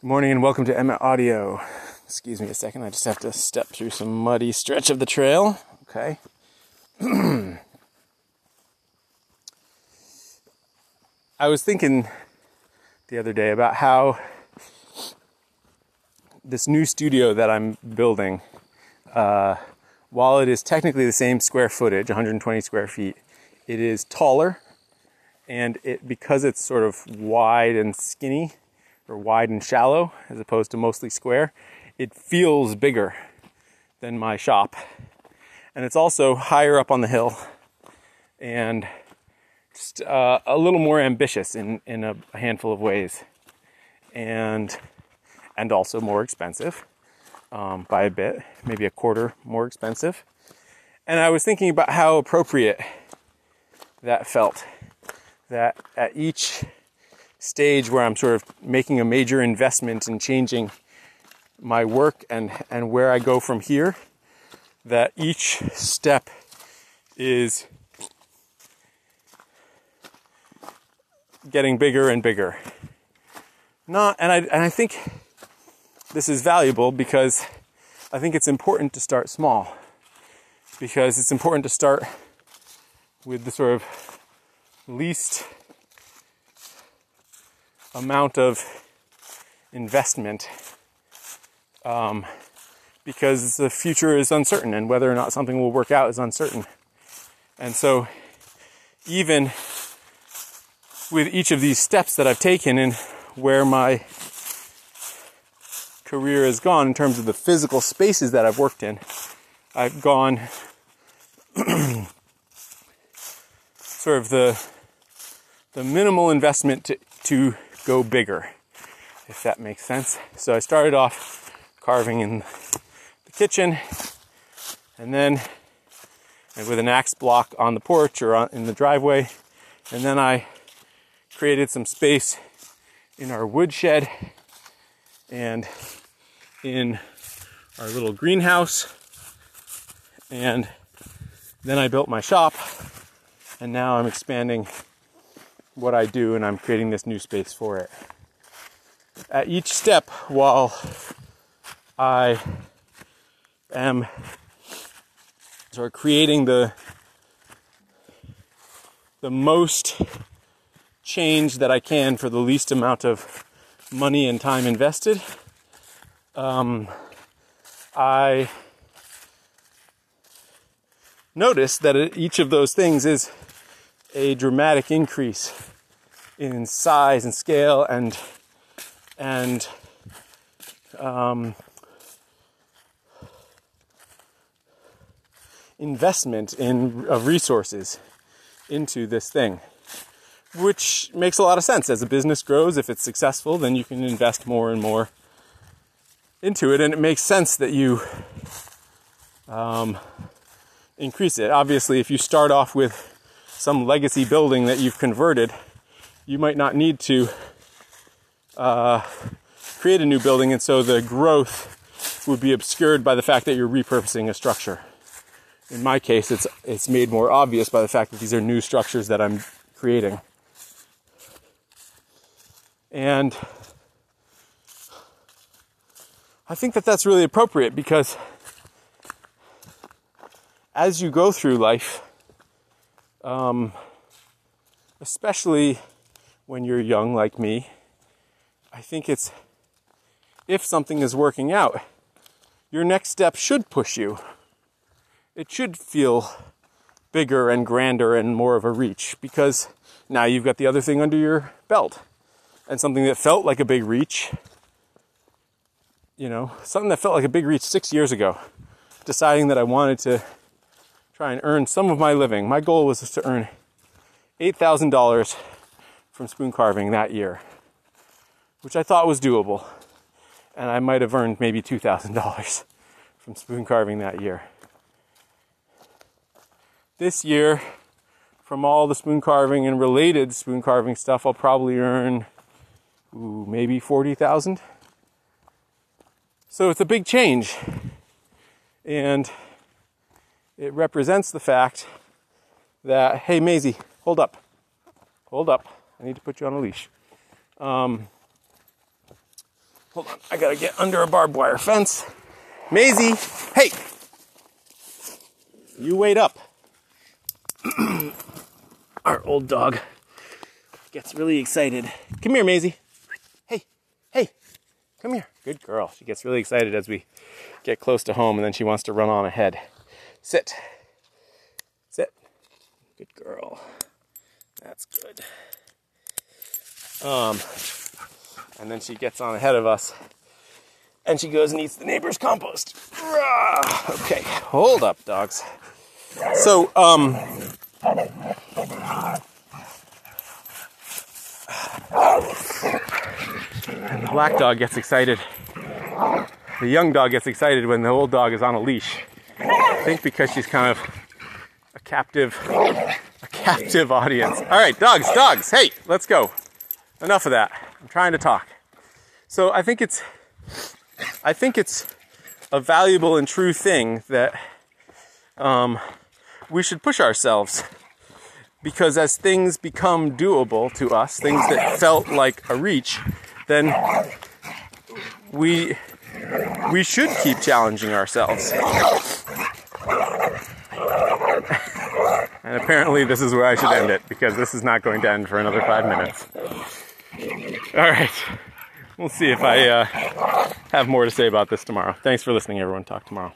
Good morning and welcome to Emma Audio. Excuse me a second, I just have to step through some muddy stretch of the trail. Okay. I was thinking the other day about how this new studio that I'm building, uh, while it is technically the same square footage, 120 square feet, it is taller and it because it's sort of wide and skinny or wide and shallow as opposed to mostly square, it feels bigger than my shop. And it's also higher up on the hill and just uh, a little more ambitious in, in a, handful of ways. And, and also more expensive um, by a bit, maybe a quarter more expensive. And I was thinking about how appropriate that felt. That at each stage where I'm sort of making a major investment in changing my work and, and where I go from here, that each step is getting bigger and bigger. Not, and I, and I think this is valuable because I think it's important to start small. Because it's important to start with the sort of least amount of investment um, because the future is uncertain and whether or not something will work out is uncertain. And so, even with each of these steps that I've taken and where my career has gone in terms of the physical spaces that I've worked in, I've gone sort of the the minimal investment to, to go bigger, if that makes sense. So I started off carving in the kitchen, and then with an axe block on the porch or in the driveway, and then I created some space in our woodshed and in our little greenhouse, and then I built my shop, and now I'm expanding what I do and I'm creating this new space for it. At each step, while I am sort of creating the the most change that I can for the least amount of money and time invested, um, I notice that each of those things is a dramatic increase in size and scale and and um, investment in of resources into this thing which makes a lot of sense. As a business grows if it's successful then you can invest more and more into it and it makes sense that you um, increase it. Obviously if you start off with some legacy building that you've converted, you might not need to uh, create a new building, and so the growth would be obscured by the fact that you're repurposing a structure. In my case, it's it's made more obvious by the fact that these are new structures that I'm creating. And I think that that's really appropriate because as you go through life, um, especially when you're young like me, I think it's if something is working out, your next step should push you. It should feel bigger and grander and more of a reach because now you've got the other thing under your belt. And something that felt like a big reach, you know, something that felt like a big reach six years ago, deciding that I wanted to try and earn some of my living. My goal was to earn $8,000 from spoon carving that year, which I thought was doable. And I might have earned maybe $2,000 from spoon carving that year. This year, from all the spoon carving and related spoon carving stuff, I'll probably earn ooh, maybe 40,000. So it's a big change. And it represents the fact that, hey, Maisie, hold up. Hold up. I need to put you on a leash. Um, Hold on, I gotta get under a barbed wire fence. Maisie, hey! You wait up. Our old dog gets really excited. Come here, Maisie. Hey, hey, come here. Good girl. She gets really excited as we get close to home and then she wants to run on ahead. Sit. Sit. Good girl. That's good. Um, and then she gets on ahead of us and she goes and eats the neighbor's compost. Okay, hold up, dogs. So, um, the black dog gets excited. The young dog gets excited when the old dog is on a leash. Think because she's kind of a captive, a captive audience. All right, dogs, dogs. Hey, let's go. Enough of that. I'm trying to talk. So I think it's, I think it's a valuable and true thing that um, we should push ourselves because as things become doable to us, things that felt like a reach, then we we should keep challenging ourselves. And apparently, this is where I should end it because this is not going to end for another five minutes. All right. We'll see if I uh, have more to say about this tomorrow. Thanks for listening, everyone. Talk tomorrow.